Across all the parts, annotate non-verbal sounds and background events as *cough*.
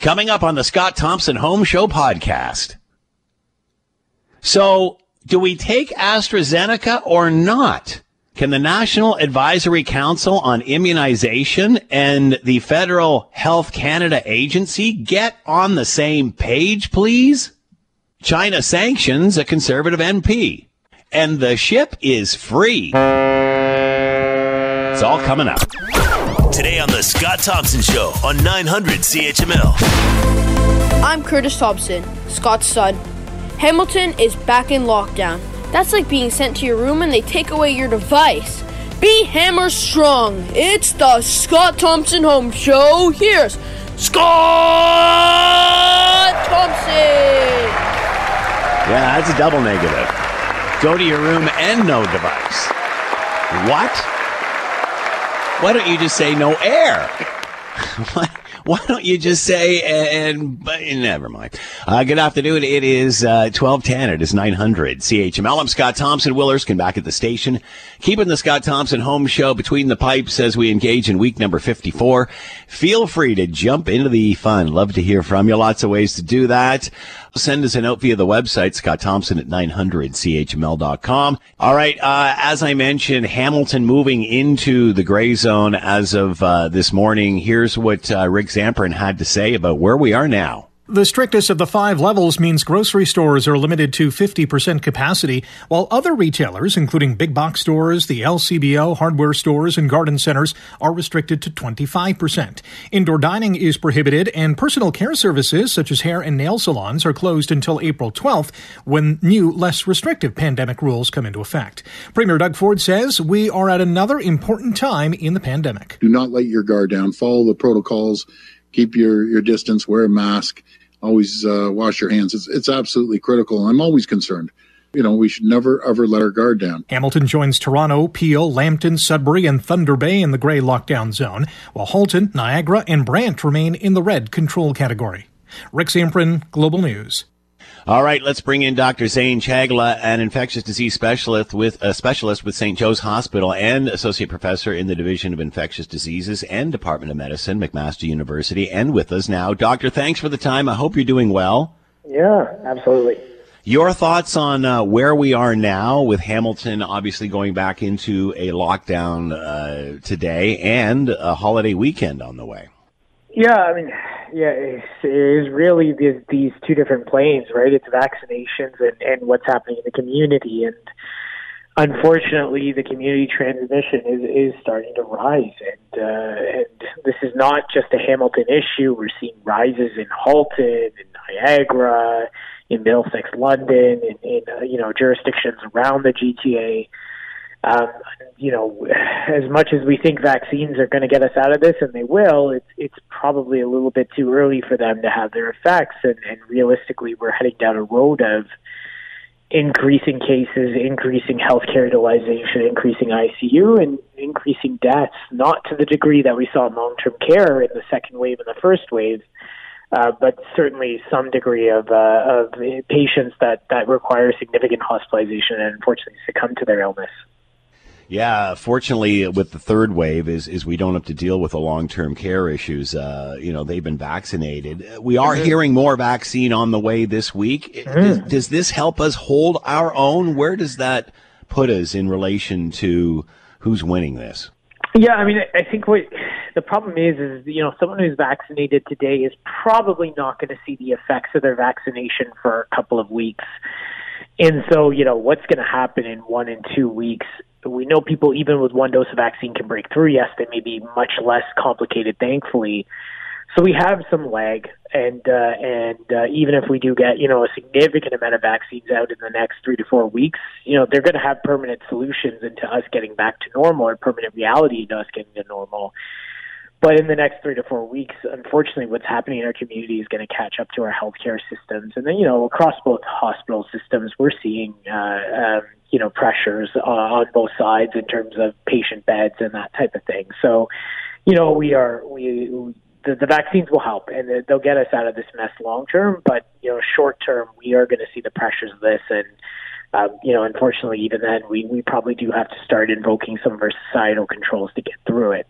Coming up on the Scott Thompson Home Show podcast. So, do we take AstraZeneca or not? Can the National Advisory Council on Immunization and the Federal Health Canada Agency get on the same page, please? China sanctions a conservative MP, and the ship is free. It's all coming up. Today on the Scott Thompson Show on 900 CHML. I'm Curtis Thompson, Scott's son. Hamilton is back in lockdown. That's like being sent to your room and they take away your device. Be hammer strong. It's the Scott Thompson Home Show. Here's Scott Thompson. Yeah, that's a double negative. Go to your room and no device. What? Why don't you just say no air? *laughs* Why don't you just say and, but never mind. Uh, good afternoon. It is uh, twelve ten. It is nine hundred CHML. I'm Scott Thompson. Willerskin back at the station, keeping the Scott Thompson Home Show between the pipes as we engage in week number fifty four. Feel free to jump into the fun. Love to hear from you. Lots of ways to do that. Send us a note via the website, Scott Thompson at 900CHML.com. All right. Uh, as I mentioned, Hamilton moving into the gray zone as of uh, this morning. Here's what uh, Rick Zamperin had to say about where we are now. The strictest of the five levels means grocery stores are limited to 50% capacity, while other retailers, including big box stores, the LCBO, hardware stores, and garden centers, are restricted to 25%. Indoor dining is prohibited, and personal care services, such as hair and nail salons, are closed until April 12th, when new, less restrictive pandemic rules come into effect. Premier Doug Ford says we are at another important time in the pandemic. Do not let your guard down. Follow the protocols. Keep your, your distance. Wear a mask always uh, wash your hands. It's, it's absolutely critical. I'm always concerned. You know, we should never ever let our guard down. Hamilton joins Toronto, Peel, Lambton, Sudbury, and Thunder Bay in the gray lockdown zone, while Halton, Niagara, and Brant remain in the red control category. Rick Zamperin, Global News. All right, let's bring in Dr. Zane Chagla, an infectious disease specialist with a specialist with St. Joe's Hospital and associate professor in the Division of Infectious Diseases and Department of Medicine, McMaster University, and with us now. Doctor, thanks for the time. I hope you're doing well. Yeah, absolutely. Your thoughts on uh, where we are now with Hamilton obviously going back into a lockdown uh, today and a holiday weekend on the way? Yeah, I mean, yeah, it's, it's really these, these two different planes, right? It's vaccinations and, and what's happening in the community. And unfortunately, the community transmission is, is starting to rise. And, uh, and this is not just a Hamilton issue. We're seeing rises in Halton, in Niagara, in Middlesex, London, in, in uh, you know, jurisdictions around the GTA um, you know, as much as we think vaccines are going to get us out of this, and they will, it's it's probably a little bit too early for them to have their effects. And, and realistically, we're heading down a road of increasing cases, increasing healthcare utilization, increasing ICU, and increasing deaths. Not to the degree that we saw in long-term care in the second wave and the first wave. Uh, but certainly some degree of, uh, of patients that, that require significant hospitalization and unfortunately succumb to their illness. Yeah, fortunately, with the third wave, is is we don't have to deal with the long term care issues. Uh, you know, they've been vaccinated. We are mm-hmm. hearing more vaccine on the way this week. Mm-hmm. Does, does, this help us hold our own? Where does that put us in relation to who's winning this? Yeah, I mean, I think what the problem is is you know someone who's vaccinated today is probably not going to see the effects of their vaccination for a couple of weeks. And so, you know, what's going to happen in one and two weeks we know people even with one dose of vaccine can break through. Yes, they may be much less complicated, thankfully. So we have some lag, and uh, and uh, even if we do get you know a significant amount of vaccines out in the next three to four weeks, you know they're going to have permanent solutions into us getting back to normal or permanent reality into us getting to normal. But in the next three to four weeks, unfortunately, what's happening in our community is going to catch up to our healthcare systems. And then, you know, across both hospital systems, we're seeing, uh, um, you know, pressures uh, on both sides in terms of patient beds and that type of thing. So, you know, we are, we, the, the vaccines will help and they'll get us out of this mess long term. But, you know, short term, we are going to see the pressures of this. And, um, you know, unfortunately, even then, we, we probably do have to start invoking some of our societal controls to get through it.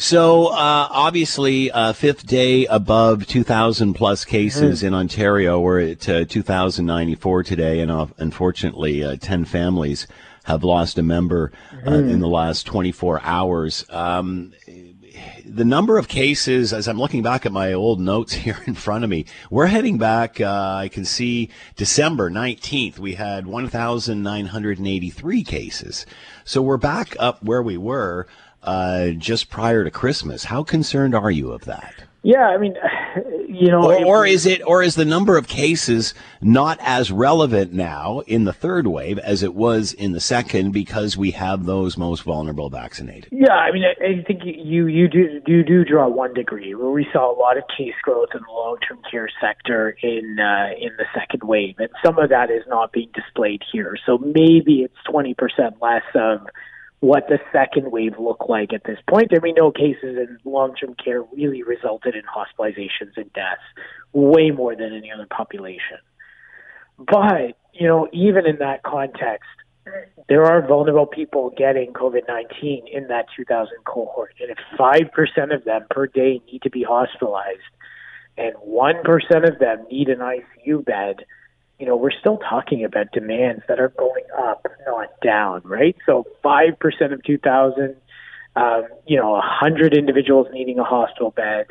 So uh, obviously, uh, fifth day above 2,000 plus cases mm-hmm. in Ontario. We're at uh, 2,094 today, and uh, unfortunately, uh, 10 families have lost a member uh, mm-hmm. in the last 24 hours. Um, the number of cases, as I'm looking back at my old notes *laughs* here in front of me, we're heading back. I can see December 19th, we had 1,983 cases. So we're back up where we were uh, just prior to Christmas. How concerned are you of that? Yeah, I mean, *sighs* you know, or, or, is it, or is the number of cases not as relevant now in the third wave as it was in the second because we have those most vulnerable vaccinated? Yeah, I mean, I, I think you you do you do draw one degree where we saw a lot of case growth in the long term care sector in uh, in the second wave, and some of that is not being displayed here. So maybe it's twenty percent less of what the second wave looked like at this point. There we know cases in long-term care really resulted in hospitalizations and deaths, way more than any other population. But you know, even in that context, there are vulnerable people getting COVID 19 in that 2000 cohort. And if 5% of them per day need to be hospitalized and 1% of them need an ICU bed, you know, we're still talking about demands that are going up, not down, right? So 5% of 2,000, um, you know, 100 individuals needing a hospital bed,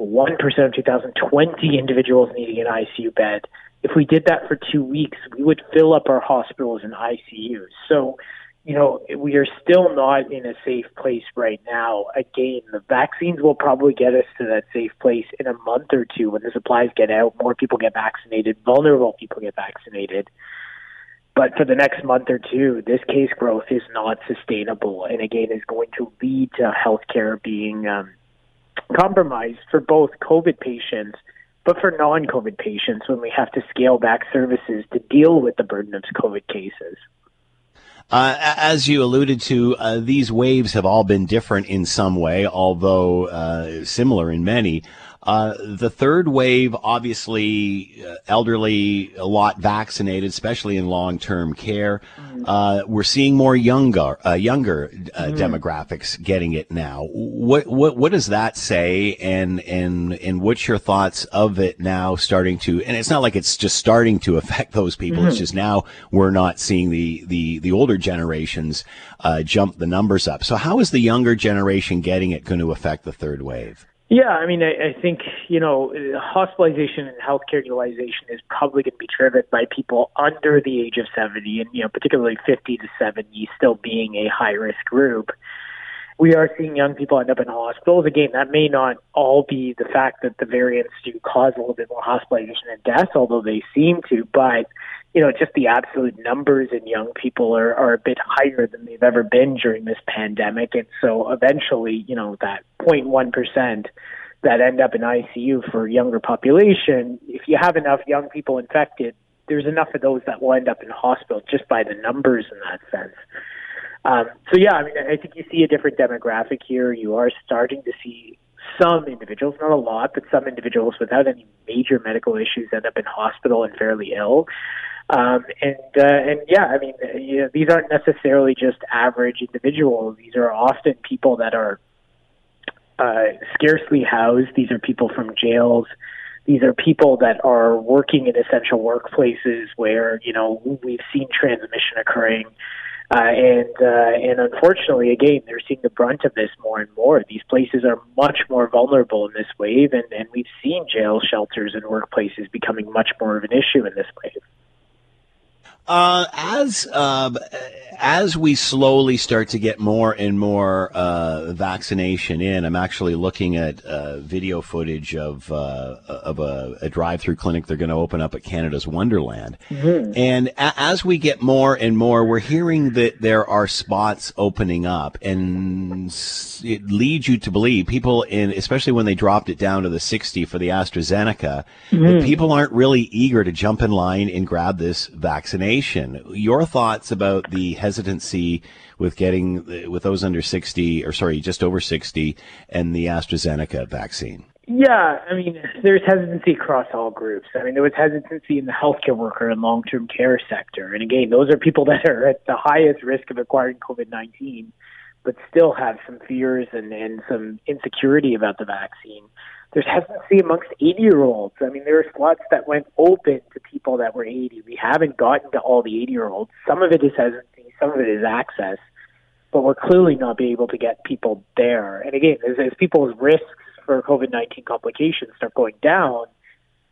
1% of 2,000, 20 individuals needing an ICU bed. If we did that for two weeks, we would fill up our hospitals and ICUs. So you know, we are still not in a safe place right now. Again, the vaccines will probably get us to that safe place in a month or two when the supplies get out, more people get vaccinated, vulnerable people get vaccinated. But for the next month or two, this case growth is not sustainable, and again, is going to lead to healthcare being um, compromised for both COVID patients, but for non-COVID patients when we have to scale back services to deal with the burden of COVID cases. Uh, as you alluded to, uh, these waves have all been different in some way, although uh, similar in many. Uh, the third wave, obviously, uh, elderly, a lot vaccinated, especially in long-term care. Mm. Uh, we're seeing more younger, uh, younger uh, mm. demographics getting it now. What what what does that say? And and and what's your thoughts of it now? Starting to, and it's not like it's just starting to *laughs* affect those people. Mm. It's just now we're not seeing the the the older generations uh, jump the numbers up. So how is the younger generation getting it going to affect the third wave? Yeah, I mean, I, I think you know, hospitalization and healthcare utilization is probably going to be driven by people under the age of seventy, and you know, particularly fifty to seventy, still being a high risk group. We are seeing young people end up in hospitals. Again, that may not all be the fact that the variants do cause a little bit more hospitalization and death, although they seem to, but you know, just the absolute numbers in young people are, are a bit higher than they've ever been during this pandemic. And so eventually, you know, that 0.1% that end up in ICU for younger population, if you have enough young people infected, there's enough of those that will end up in hospital just by the numbers in that sense. Um, so yeah, I mean, I think you see a different demographic here. You are starting to see some individuals, not a lot, but some individuals without any major medical issues end up in hospital and fairly ill. Um, and uh, and yeah, I mean, you know, these aren't necessarily just average individuals. These are often people that are uh, scarcely housed. These are people from jails. These are people that are working in essential workplaces where you know we've seen transmission occurring. Uh, and uh, and unfortunately, again, they're seeing the brunt of this more and more. These places are much more vulnerable in this wave, and, and we've seen jail shelters and workplaces becoming much more of an issue in this wave. Uh, as uh, as we slowly start to get more and more uh, vaccination in, I'm actually looking at uh, video footage of uh, of a, a, drive-through clinic they're going to open up at Canada's Wonderland. Mm-hmm. And a- as we get more and more, we're hearing that there are spots opening up, and it leads you to believe people in, especially when they dropped it down to the 60 for the AstraZeneca, mm-hmm. that people aren't really eager to jump in line and grab this vaccination. Your thoughts about the hesitancy with getting with those under 60 or sorry, just over 60 and the AstraZeneca vaccine? Yeah, I mean, there's hesitancy across all groups. I mean, there was hesitancy in the healthcare worker and long-term care sector. And again, those are people *laughs* that are at the highest risk of acquiring COVID-19, but still have some fears and, and some insecurity about the vaccine. There's hesitancy amongst 80 year olds. I mean, there are slots that went open to people that were 80. We haven't gotten to all the 80 year olds. Some of it is hesitancy some of it is access, but we're clearly not being able to get people there. And again, as, as people's risks for COVID 19 complications start going down,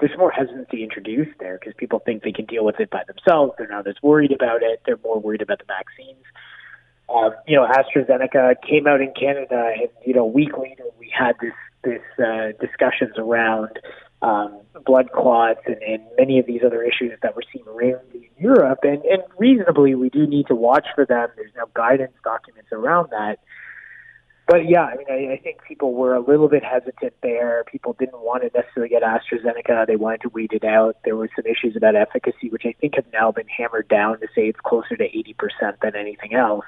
there's more hesitancy introduced there because people think they can deal with it by themselves. They're not as worried about it. They're more worried about the vaccines. Um, you know, AstraZeneca came out in Canada, and you know, a week later we had this this uh, discussions around um, blood clots and, and many of these other issues that we're seeing around in Europe. And, and reasonably, we do need to watch for them. There's no guidance documents around that. But yeah, I mean, I, I think people were a little bit hesitant there. People didn't want to necessarily get AstraZeneca. They wanted to wait it out. There were some issues about efficacy, which I think have now been hammered down to say it's closer to 80% than anything else.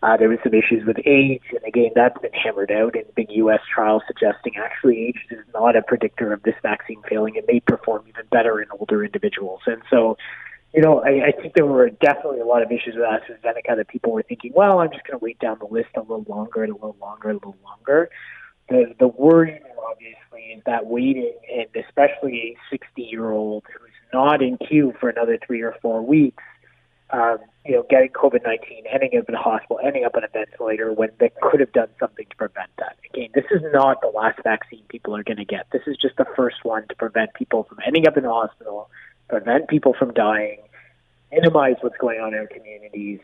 Uh, there was some issues with age, and again, that's been hammered out in big U.S. trials suggesting actually age is not a predictor of this vaccine failing. It may perform even better in older individuals. And so, you know, I, I think there were definitely a lot of issues with AstraZeneca that people were thinking, well, I'm just going to wait down the list a little longer and a little longer and a little longer. The, the worry, obviously, is that waiting, and especially a 60 year old who's not in queue for another three or four weeks, um, you know, getting COVID 19, ending up in a hospital, ending up on a ventilator when they could have done something to prevent that. Again, this is not the last vaccine people are going to get. This is just the first one to prevent people from ending up in the hospital, prevent people from dying, minimize what's going on in our communities,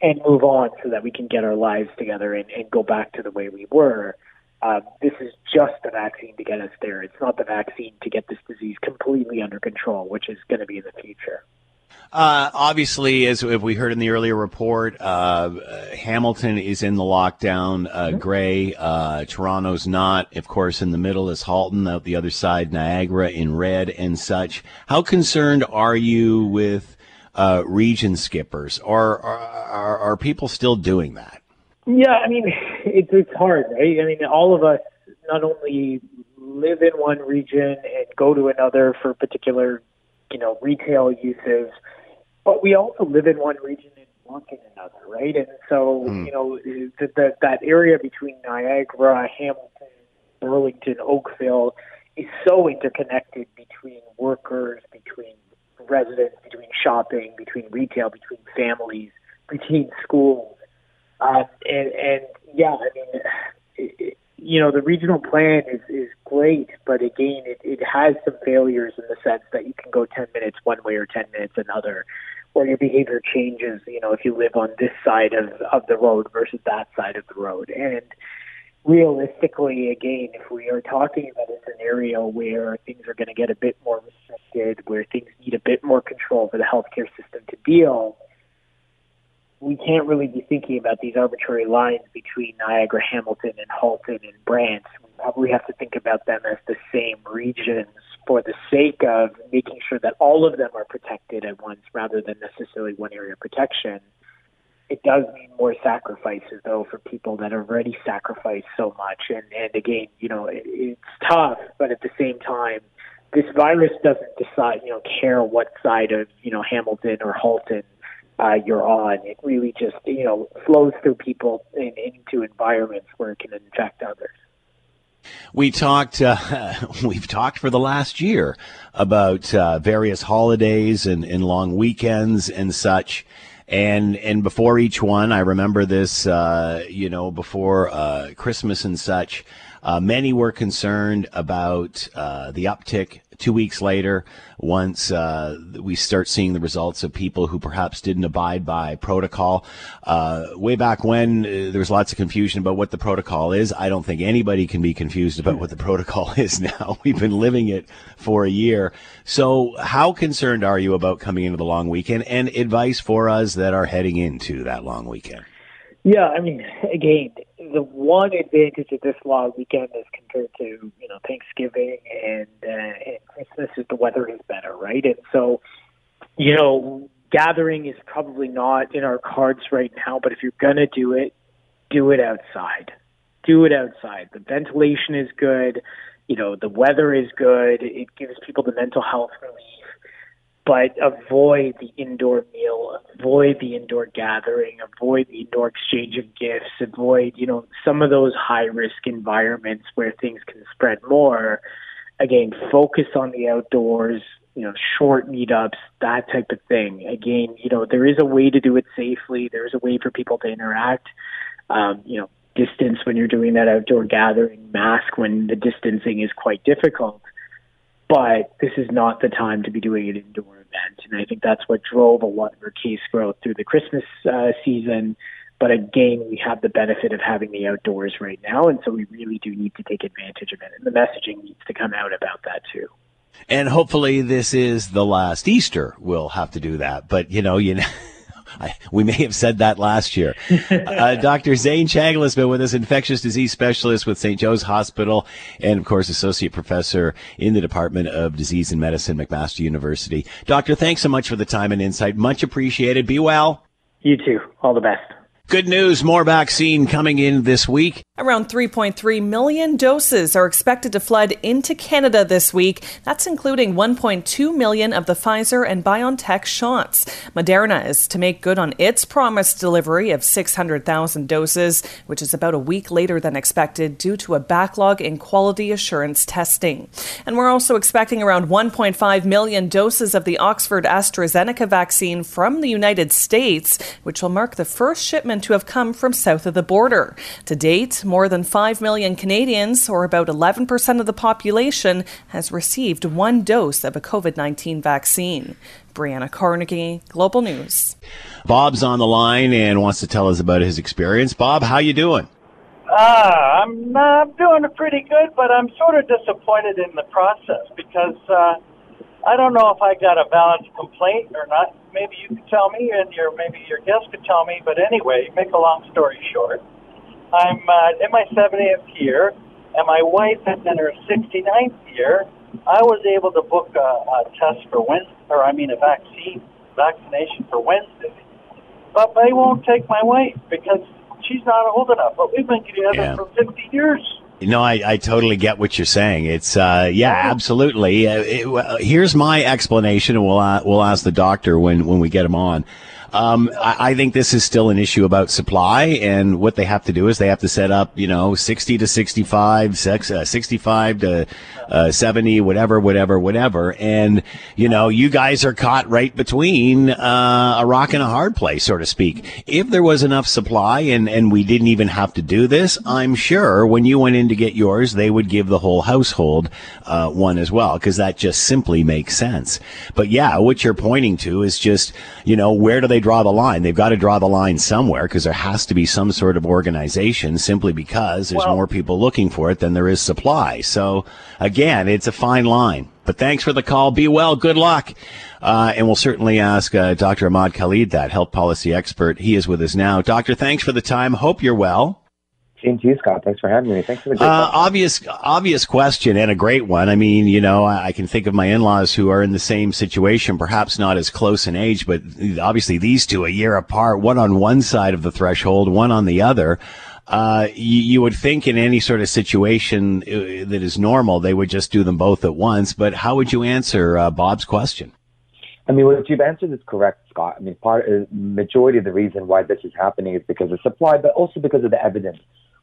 and move on so that we can get our lives together and, and go back to the way we were. Um, this is just the vaccine to get us there. It's not the vaccine to get this disease completely under control, which is going to be in the future. Uh, obviously, as we heard in the earlier report, uh, Hamilton is in the lockdown uh, gray. Uh, Toronto's not. Of course, in the middle is Halton. Out the other side, Niagara in red and such. How concerned are you with uh, region skippers, or are, are, are people still doing that? Yeah, I mean, *laughs* it's it's hard, right? I mean, all of us not only live in one region and go to another for particular you know, retail uses, but we also live in one region and work in another, right? And so, mm. you know, the, the, that area between Niagara, Hamilton, Burlington, Oakville is so interconnected between workers, between residents, between shopping, between retail, between families, between schools. Um, and, and yeah, I mean, it, you know, the regional plan is, is great, but again, it, it has some failures in the sense that you can go 10 minutes one way or 10 minutes another, or your behavior changes, you know, if you live on this side of, of the road versus that side of the road. And realistically, again, if we are talking about a scenario where things are going to get a bit more restricted, where things need a bit more control for the healthcare system to deal, we can't really be thinking about these arbitrary lines between Niagara, Hamilton, and Halton and Brant. We probably have to think about them as the same regions for the sake of making sure that all of them are protected at once rather than necessarily one area protection. It does mean more sacrifices, though, for people that have already sacrificed so much. And, and again, you know, it, it's tough, but at the same time, this virus doesn't decide, you know, care what side of, you know, Hamilton or Halton uh, you're on. It really just you know flows through people and into environments where it can infect others. We talked. Uh, *laughs* we've talked for the last year about uh, various holidays and, and long weekends and such. And and before each one, I remember this. Uh, you know, before uh, Christmas and such, Uh, many were concerned about uh, the uptick two weeks later, once uh, we start seeing the results of people who perhaps didn't abide by protocol. Uh, way back when, uh, there was lots of confusion about what the protocol is. I don't think anybody can be confused about what the *laughs* protocol is now. *laughs* We've been living it for a year. So, how concerned are you about coming into the long weekend and advice for us that are heading into that long weekend? Yeah, I mean, again, the one advantage of this long weekend as compared to you know Thanksgiving and, uh, Christmas is the weather is better, right? And so, you know, gathering is probably not in our cards right now. But if you're gonna do it, do it outside. Do it outside. The ventilation is good. You know, the weather is good. It gives people the mental health relief but avoid the indoor meal, avoid the indoor gathering, avoid the indoor exchange of gifts, avoid, you know, some of those high risk environments where things can spread more. Again, focus on the outdoors, you know, short meetups, that type of thing. Again, you know, there is a way to do it safely. There is a way for people to interact. Um, you know, distance when you're doing that outdoor gathering, mask when the distancing is quite difficult. But this is not the time to be doing an indoor event. And I think that's what drove a lot of our case growth through the Christmas uh, season. But again, we have the benefit of having the outdoors right now, and so we really do need to take advantage of it. And the messaging needs to come out about that too. And hopefully, this is the last Easter. We'll have to do that. But you know, you know. *laughs* I, we may have said that last year. *laughs* Uh, Dr. Zane Chagla has been with us, infectious disease specialist with St. Joe's Hospital, and of course, associate professor in the Department of Disease and Medicine, McMaster University. Doctor, thanks so much for the time and insight. Much appreciated. Be well. You too. All the best. Good news, more vaccine coming in this week. Around 3.3 million doses are expected to flood into Canada this week. That's including 1.2 million of the Pfizer and BioNTech shots. Moderna is to make good on its promised delivery of 600,000 doses, which is about a week later than expected due to a backlog in quality assurance testing. And we're also expecting around 1.5 million doses of the Oxford AstraZeneca vaccine from the United States, which will mark the first shipment to have come from south of the border. To date, more than 5 million Canadians, or about 11% of the population, has received one dose of a COVID 19 vaccine. Brianna Carnegie, Global News. Bob's on the line and wants to tell us about his experience. Bob, how you doing? Ah, I'm uh, I'm doing pretty good, but I'm sort of disappointed in the process because uh, I don't know if I got a valid complaint or not. Maybe you could tell me, and your maybe your guest could tell me. But anyway, make a long story short, I'm uh, in my 70th year, and my wife is in her 69th year. I was able to book a, a test for Wednesday, or I mean a vaccine vaccination for Wednesday, but they won't take my wife because she's not old enough. But we've been together yeah. for 50 years. No, I, I totally get what you're saying. It's uh, yeah, absolutely. Uh, it, here's my explanation, and we'll uh, we'll ask the doctor when when we get him on. Um, I, I, think this is still an issue about supply, and what they have to do is they have to set up, you know, 60 to 65, sex, uh, 65 to uh, 70, whatever, whatever, whatever. And, you know, you guys are caught right between uh, a rock and a hard place, so to speak. If there was enough supply and, and we didn't even have to do this, I'm sure when you went in to get yours, they would give the whole household uh, one as well, because that just simply makes sense. But yeah, what you're pointing to is just, you know, where do they they draw the line? They've got to draw the line somewhere because there has to be some sort of organization simply because there's well, more people looking for it than there is supply. So again, it's a fine line. But thanks for the call. Be well. Good luck. Uh, and we'll certainly ask uh, Dr. Ahmad Khalid, that health policy expert. He is with us now. Doctor, thanks for the time. Hope you're well. You, Scott. Thanks for having me. Thanks for the uh, obvious obvious question and a great one. I mean, you know, I, I, can think of my in-laws who are in the same situation, perhaps not as close in age, but obviously these two a year apart, one on one side of the threshold, one on the other. Uh, you, you, would think in any sort of situation uh, that is normal, they would just do them both at once. But how would you answer uh, Bob's question? I mean, what you've answered is correct, Scott. I mean, part uh, majority of the reason why this is happening is because of supply, but also because of the evidence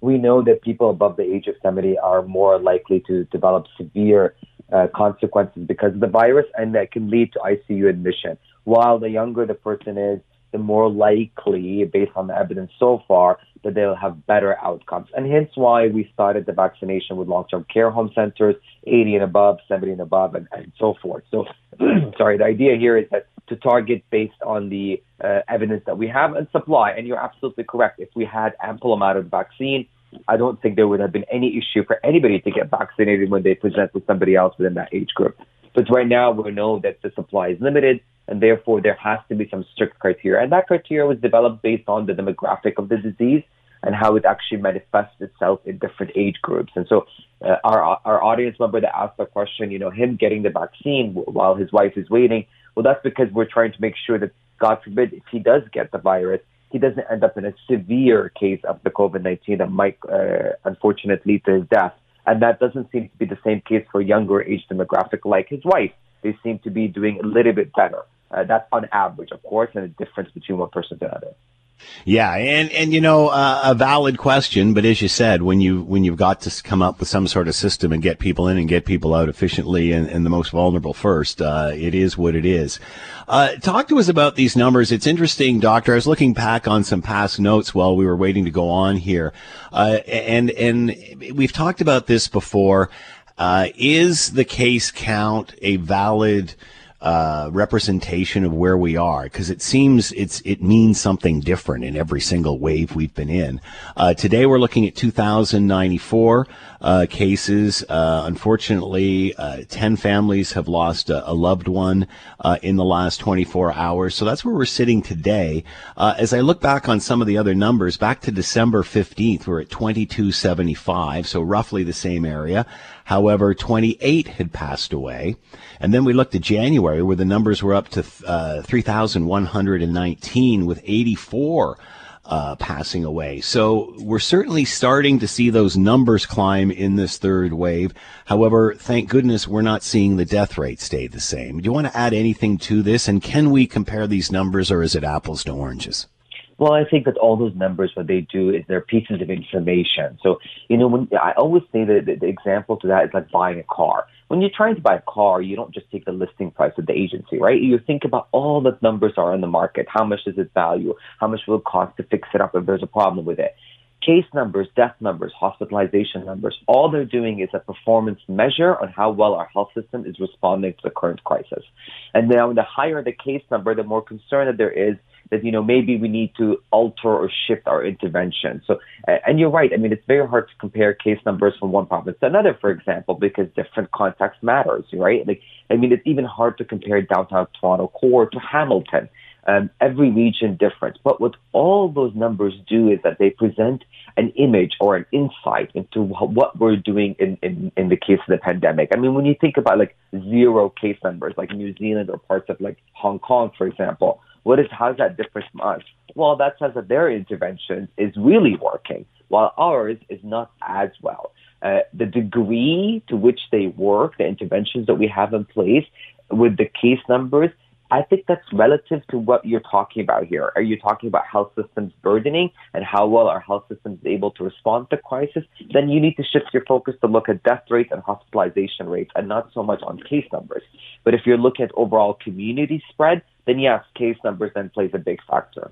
we know that people above the age of 70 are more likely to develop severe uh, consequences because of the virus, and that can lead to ICU admission. While the younger the person is, the more likely, based on the evidence so far, that they'll have better outcomes. And hence why we started the vaccination with long-term care home centers, 80 and above, 70 and above, and, and so forth. So, *clears throat* sorry, the idea here is that to target based on the uh, evidence that we have and supply. And you're absolutely correct. If we had ample amount of vaccine, I don't think there would have been any issue for anybody to get vaccinated when they present with somebody else within that age group. But right now, we know that the supply is limited, and therefore there has to be some strict criteria. And that criteria was developed based on the demographic of the disease and how it actually manifests itself in different age groups. And so, uh, our our audience member that asked the question, you know, him getting the vaccine while his wife is waiting, well, that's because we're trying to make sure that, God forbid, if he does get the virus, he doesn't end up in a severe case of the COVID 19 that might, uh, unfortunately, lead to his death. And that doesn't seem to be the same case for younger age demographic like his wife. They seem to be doing a little bit better. Uh, that's on average, of course, and a difference between one person to another. Yeah, and and you know uh, a valid question, but as you said, when you when you've got to come up with some sort of system and get people in and get people out efficiently and, and the most vulnerable first, uh, it is what it is. Uh, talk to us about these numbers. It's interesting, Doctor. I was looking back on some past notes while we were waiting to go on here, uh, and and we've talked about this before. Uh, is the case count a valid uh, representation of where we are because it seems it's it means something different in every single wave we've been in. Uh, today we're looking at 2,094 uh, cases. Uh, unfortunately, uh, 10 families have lost a, a loved one uh, in the last 24 hours. So that's where we're sitting today. as I look back on some of the other numbers, back to December 15th, we're at 2275, so roughly the same area. However, 28 had passed away. And then we looked at January where the numbers were up to uh, 3,119 with 84 uh, passing away. So we're certainly starting to see those numbers climb in this third wave. However, thank goodness we're not seeing the death rate stay the same. Do you want to add anything to this? And can we compare these numbers or is it apples to oranges? Well, I think that all those numbers, what they do is they're pieces of information. So, you know, when I always say that the, the example to that is like buying a car. When you're trying to buy a car, you don't just take the listing price of the agency, right? You think about all the numbers are in the market. How much does it value? How much will it cost to fix it up if there's a problem with it? Case numbers, death numbers, hospitalization numbers, all they're doing is a performance measure on how well our health system is responding to the current crisis. And now the higher the case number, the more concern that there is that you know maybe we need to alter or shift our intervention. So, and you're right. I mean, it's very hard to compare case numbers from one province to another, for example, because different context matters, right? Like, I mean, it's even hard to compare downtown Toronto core to Hamilton. Um, every region different. But what all those numbers do is that they present an image or an insight into what we're doing in, in, in the case of the pandemic. I mean, when you think about like zero case numbers, like New Zealand or parts of like Hong Kong, for example, what is how's that different from us? Well, that says that their intervention is really working, while ours is not as well. Uh, the degree to which they work, the interventions that we have in place with the case numbers, I think that's relative to what you're talking about here. Are you talking about health systems burdening and how well our health system is able to respond to crisis? Then you need to shift your focus to look at death rates and hospitalization rates and not so much on case numbers. But if you're looking at overall community spread, then yes, case numbers then plays a big factor.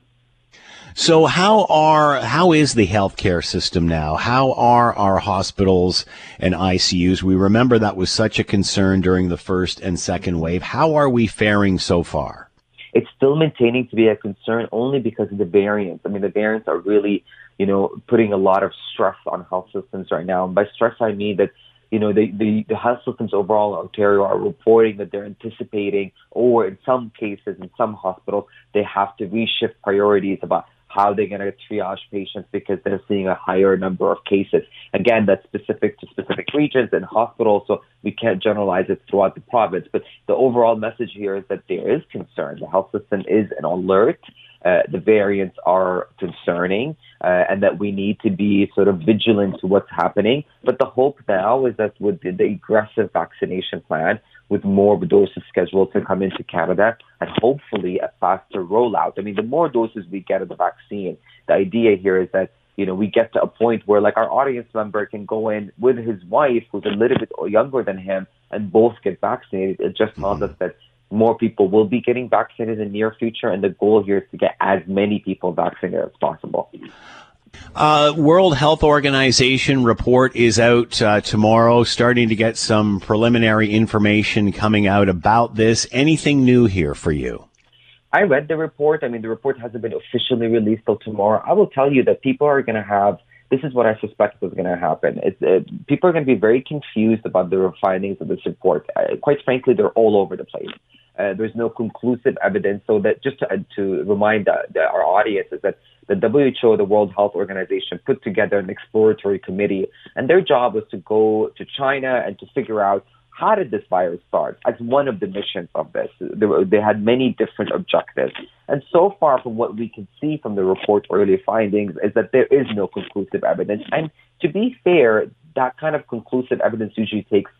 So how are how is the healthcare system now? How are our hospitals and ICUs? We remember that was such a concern during the first and second wave. How are we faring so far? It's still maintaining to be a concern only because of the variants. I mean, the variants are really, you know, putting a lot of stress on health systems right now. And by stress, I mean that you know, the, the, the health systems overall in Ontario are reporting that they're anticipating, or in some cases, in some hospitals, they have to reshift priorities about how they're going to triage patients because they're seeing a higher number of cases. Again, that's specific to specific regions and hospitals, so we can't generalize it throughout the province. But the overall message here is that there is concern. The health system is an alert. Uh, the variants are concerning uh, and that we need to be sort of vigilant to what's happening. But the hope now is that with the, the aggressive vaccination plan, with more doses scheduled to come into Canada and hopefully a faster rollout. I mean, the more doses we get of the vaccine, the idea here is that you know, we get to a point where like our audience member can go in with his wife who's a little bit younger than him and both get vaccinated. It just tells mm-hmm. us that more people will be getting vaccinated in the near future, and the goal here is to get as many people vaccinated as possible. Uh, World Health Organization report is out uh, tomorrow, starting to get some preliminary information coming out about this. Anything new here for you? I read the report. I mean, the report hasn't been officially released till tomorrow. I will tell you that people are going to have. This is what I suspect is going to happen. Uh, people are going to be very confused about the findings of this report. Uh, quite frankly, they're all over the place. Uh, there's no conclusive evidence. So that just to, to remind uh, our audience is that the WHO, the World Health Organization, put together an exploratory committee, and their job was to go to China and to figure out how did this virus start as one of the missions of this. Were, they had many different objectives. And so far, from what we can see from the report's early findings, is that there is no conclusive evidence. And to be fair, that kind of conclusive evidence usually takes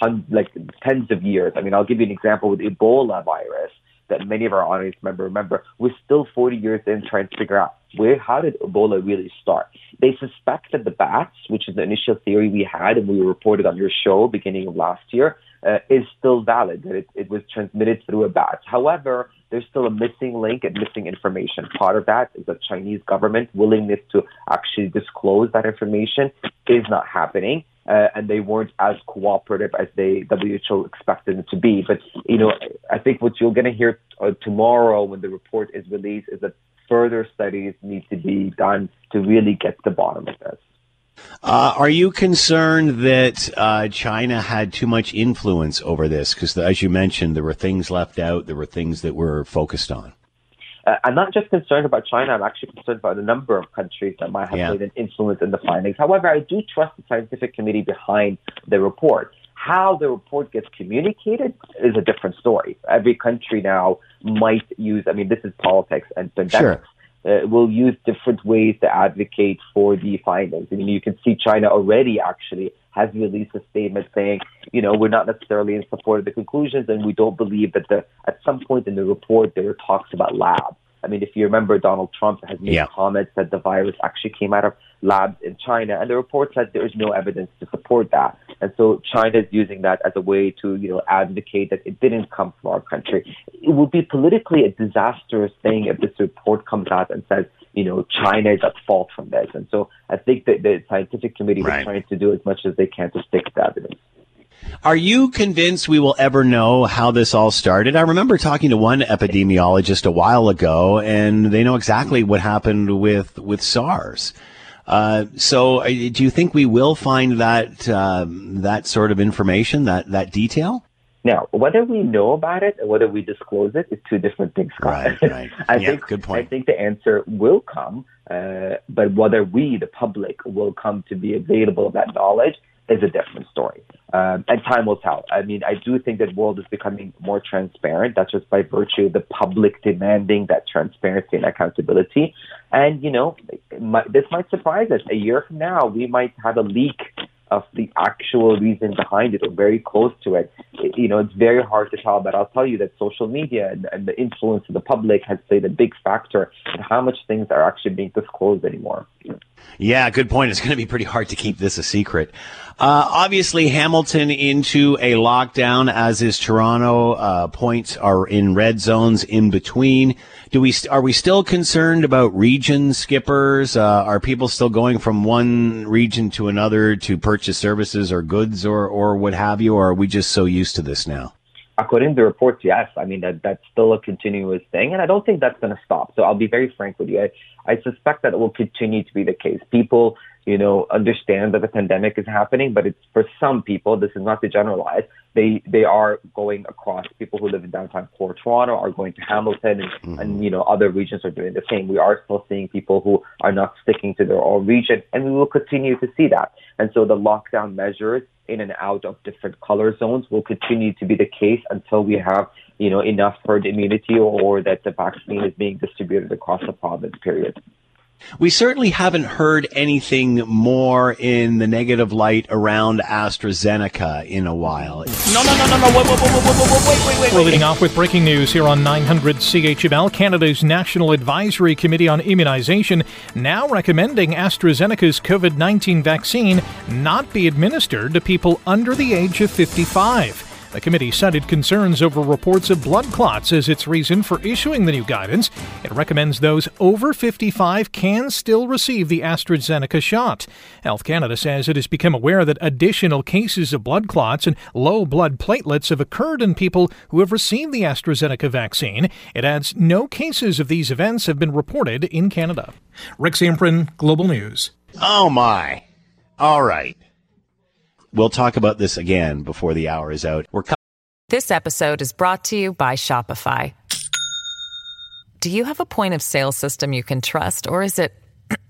hundreds, like tens of years. I mean, I'll give you an example with Ebola virus that many of our audience member remember. We're still 40 years in trying to figure out where, how did Ebola really start? They suspect that the bats, which is the initial theory we had and we reported on your show beginning of last year, uh, is still valid, that it, it was transmitted through a bat. However, there's still a missing link and missing information. Part of that is the Chinese government willingness to actually disclose that information is not happening uh, and they weren't as cooperative as they WHO expected them to be. But you know, I think what you're going to hear uh, tomorrow when the report is released is that further studies need to be done to really get to the bottom of this. Uh, are you concerned that uh, China had too much influence over this? Because, as you mentioned, there were things left out, there were things that were focused on. Uh, I'm not just concerned about China. I'm actually concerned about a number of countries that might have yeah. played an influence in the findings. However, I do trust the scientific committee behind the report. How the report gets communicated is a different story. Every country now might use. I mean, this is politics and pandemics. Sure uh, will use different ways to advocate for the findings. I mean, you can see China already actually has released a statement saying, you know, we're not necessarily in support of the conclusions, and we don't believe that the at some point in the report there were talks about labs. I mean, if you remember, Donald Trump has made yeah. comments that the virus actually came out of labs in China, and the report says there is no evidence to support that. And so China is using that as a way to, you know, advocate that it didn't come from our country. It would be politically a disastrous thing if this report comes out and says, you know, China is at fault from this. And so I think that the scientific committee right. is trying to do as much as they can to stick to evidence. Are you convinced we will ever know how this all started? I remember talking to one epidemiologist a while ago, and they know exactly what happened with with SARS. Uh, so, uh, do you think we will find that um, that sort of information, that that detail? Now, whether we know about it or whether we disclose it is two different things. Right, right. *laughs* I yeah, think good point. I think the answer will come, uh, but whether we, the public, will come to be available of that knowledge is a different story. Um, and time will tell. I mean, I do think that world is becoming more transparent. That's just by virtue of the public demanding that transparency and accountability. And, you know, might, this might surprise us. A year from now, we might have a leak of the actual reason behind it or very close to it. it. You know, it's very hard to tell, but I'll tell you that social media and, and the influence of the public has played a big factor in how much things are actually being disclosed anymore. Yeah, good point. It's going to be pretty hard to keep this a secret. Uh, obviously, Hamilton into a lockdown, as is Toronto. Uh, points are in red zones in between. Do we are we still concerned about region skippers? Uh, are people still going from one region to another to purchase services or goods or or what have you? Or are we just so used to this now? According to the reports, yes. I mean that that's still a continuous thing, and I don't think that's going to stop. So I'll be very frank with you. I, I suspect that it will continue to be the case. People you know, understand that the pandemic is happening, but it's for some people, this is not to generalize, they, they are going across. People who live in downtown core Toronto are going to Hamilton and, mm-hmm. and, you know, other regions are doing the same. We are still seeing people who are not sticking to their own region and we will continue to see that. And so the lockdown measures in and out of different color zones will continue to be the case until we have, you know, enough herd immunity or, or that the vaccine is being distributed across the province, period. We certainly haven't heard anything more in the negative light around AstraZeneca in a while. No, no, no, no, no. Wait, wait, wait, wait, wait, wait, wait. We're leading off with breaking news here on 900 CHML. Canada's National Advisory Committee on Immunization now recommending AstraZeneca's COVID 19 vaccine not be administered to people under the age of 55. The committee cited concerns over reports of blood clots as its reason for issuing the new guidance. It recommends those over 55 can still receive the AstraZeneca shot. Health Canada says it has become aware that additional cases of blood clots and low blood platelets have occurred in people who have received the AstraZeneca vaccine. It adds no cases of these events have been reported in Canada. Rick Zamperin, Global News. Oh my. All right. We'll talk about this again before the hour is out. We're co- This episode is brought to you by Shopify. Do you have a point of sale system you can trust, or is it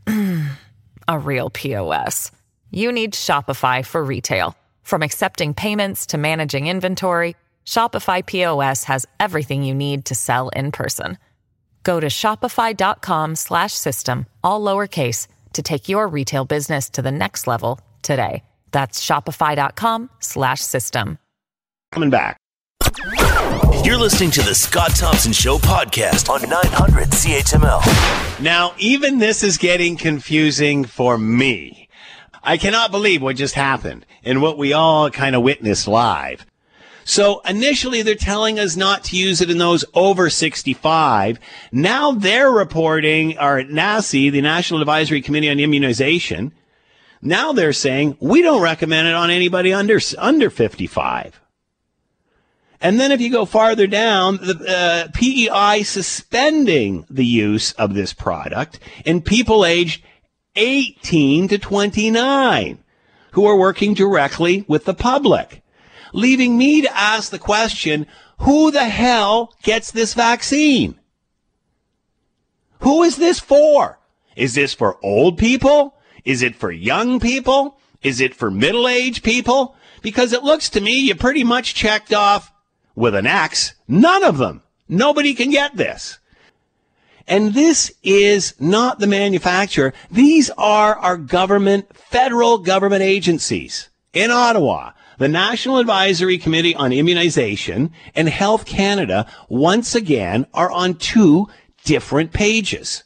*clears throat* a real POS? You need Shopify for retail. From accepting payments to managing inventory, Shopify POS has everything you need to sell in person. Go to shopify.com slash system, all lowercase, to take your retail business to the next level today. That's shopify.com slash system. coming back. You're listening to the Scott Thompson Show podcast on 900 CHML. Now, even this is getting confusing for me. I cannot believe what just happened and what we all kind of witnessed live. So initially they're telling us not to use it in those over 65. Now they're reporting, or NACI, the National Advisory Committee on Immunization, now they're saying we don't recommend it on anybody under, under 55. And then if you go farther down, the uh, PEI suspending the use of this product in people aged 18 to 29 who are working directly with the public, leaving me to ask the question, who the hell gets this vaccine? Who is this for? Is this for old people? Is it for young people? Is it for middle-aged people? Because it looks to me you pretty much checked off with an X, none of them. Nobody can get this. And this is not the manufacturer. These are our government, federal government agencies in Ottawa. The National Advisory Committee on Immunization and Health Canada once again are on two different pages.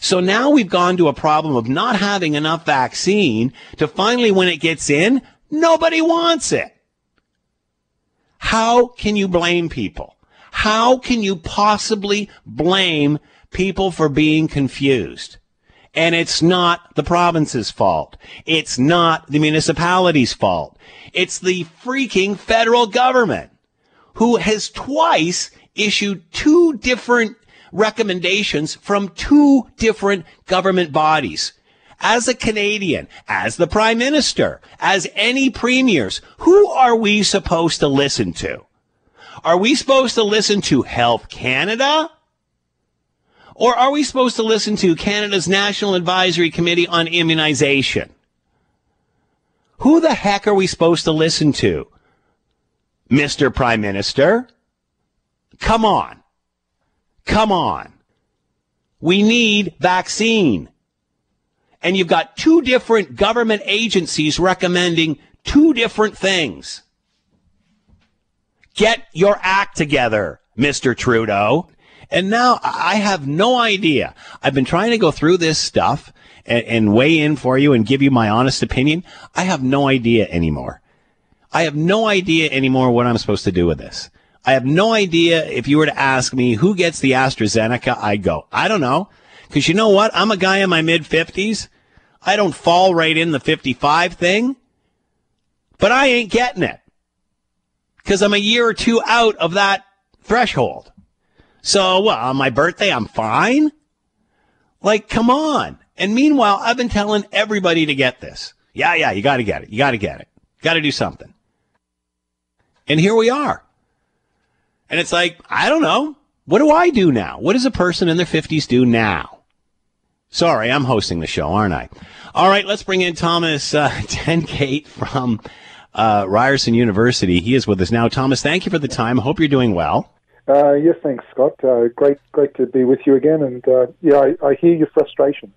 So now we've gone to a problem of not having enough vaccine to finally when it gets in, nobody wants it. How can you blame people? How can you possibly blame people for being confused? And it's not the province's fault. It's not the municipality's fault. It's the freaking federal government who has twice issued two different recommendations from two different government bodies. As a Canadian, as the Prime Minister, as any premiers, who are we supposed to listen to? Are we supposed to listen to Health Canada? Or are we supposed to listen to Canada's National Advisory Committee on Immunization? Who the heck are we supposed to listen to? Mr. Prime Minister? Come on. Come on. We need vaccine. And you've got two different government agencies recommending two different things. Get your act together, Mr. Trudeau. And now I have no idea. I've been trying to go through this stuff and, and, weigh in for you and give you my honest opinion. I have no idea anymore. I have no idea anymore what I'm supposed to do with this. I have no idea if you were to ask me who gets the AstraZeneca, I'd go, I don't know. Cause you know what? I'm a guy in my mid fifties. I don't fall right in the 55 thing, but I ain't getting it because I'm a year or two out of that threshold. So, well, on my birthday, I'm fine. Like, come on. And meanwhile, I've been telling everybody to get this. Yeah, yeah, you got to get it. You got to get it. Got to do something. And here we are. And it's like, I don't know. What do I do now? What does a person in their 50s do now? Sorry, I'm hosting the show, aren't I? All right, let's bring in Thomas uh, *laughs* Tenkate from uh, Ryerson University. He is with us now. Thomas, thank you for the time. Hope you're doing well. Uh, yes, thanks, Scott. Uh, great, great to be with you again. And uh, yeah, I, I, hear your frustration.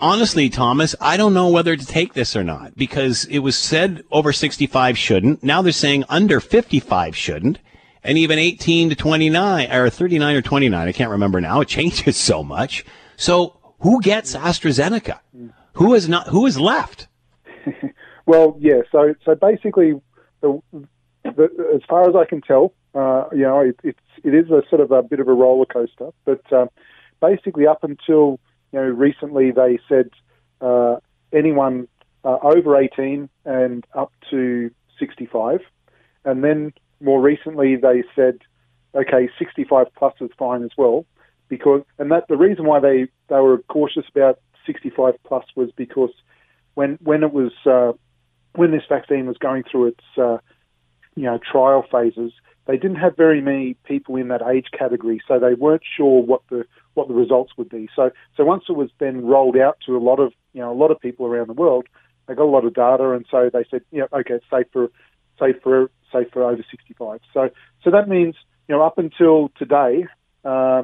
Honestly, Thomas, I don't know whether to take this or not because it was said over 65 shouldn't. Now they're saying under 55 shouldn't. And even 18 to 29 or 39 or 29, I can't remember now. It changes so much. So who gets AstraZeneca? Who is not? Who is left? *laughs* well, yeah. So, so basically, the the, as far as I can tell, uh, you know, it, it's it is a sort of a bit of a roller coaster. But uh, basically, up until you know recently, they said uh, anyone uh, over 18 and up to 65, and then more recently they said, okay, 65 plus is fine as well, because and that the reason why they they were cautious about 65 plus was because when when it was uh, when this vaccine was going through its uh, you know trial phases, they didn't have very many people in that age category, so they weren't sure what the what the results would be. So so once it was then rolled out to a lot of you know a lot of people around the world, they got a lot of data, and so they said, yeah, okay, it's safe for safe for safe for over 65. So so that means you know up until today, uh,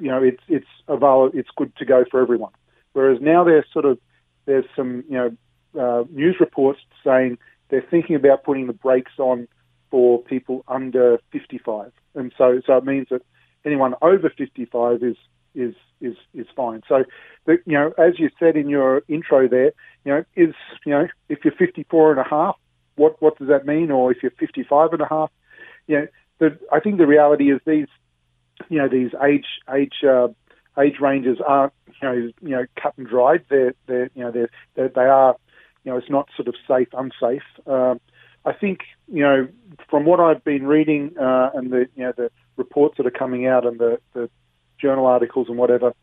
you know it's it's available, it's good to go for everyone. Whereas now there's sort of there's some you know uh, news reports saying they're thinking about putting the brakes on for people under 55, and so so it means that anyone over 55 is is is is fine. So, you know, as you said in your intro there, you know, is you know, if you're 54 and a half, what what does that mean? Or if you're 55 and a half, you know, the, I think the reality is these, you know, these age age uh, age ranges aren't you know you know cut and dried. They're they're you know they're, they're they are you know it's not sort of safe unsafe. Um, I think you know from what I've been reading uh, and the you know the reports that are coming out and the, the journal articles and whatever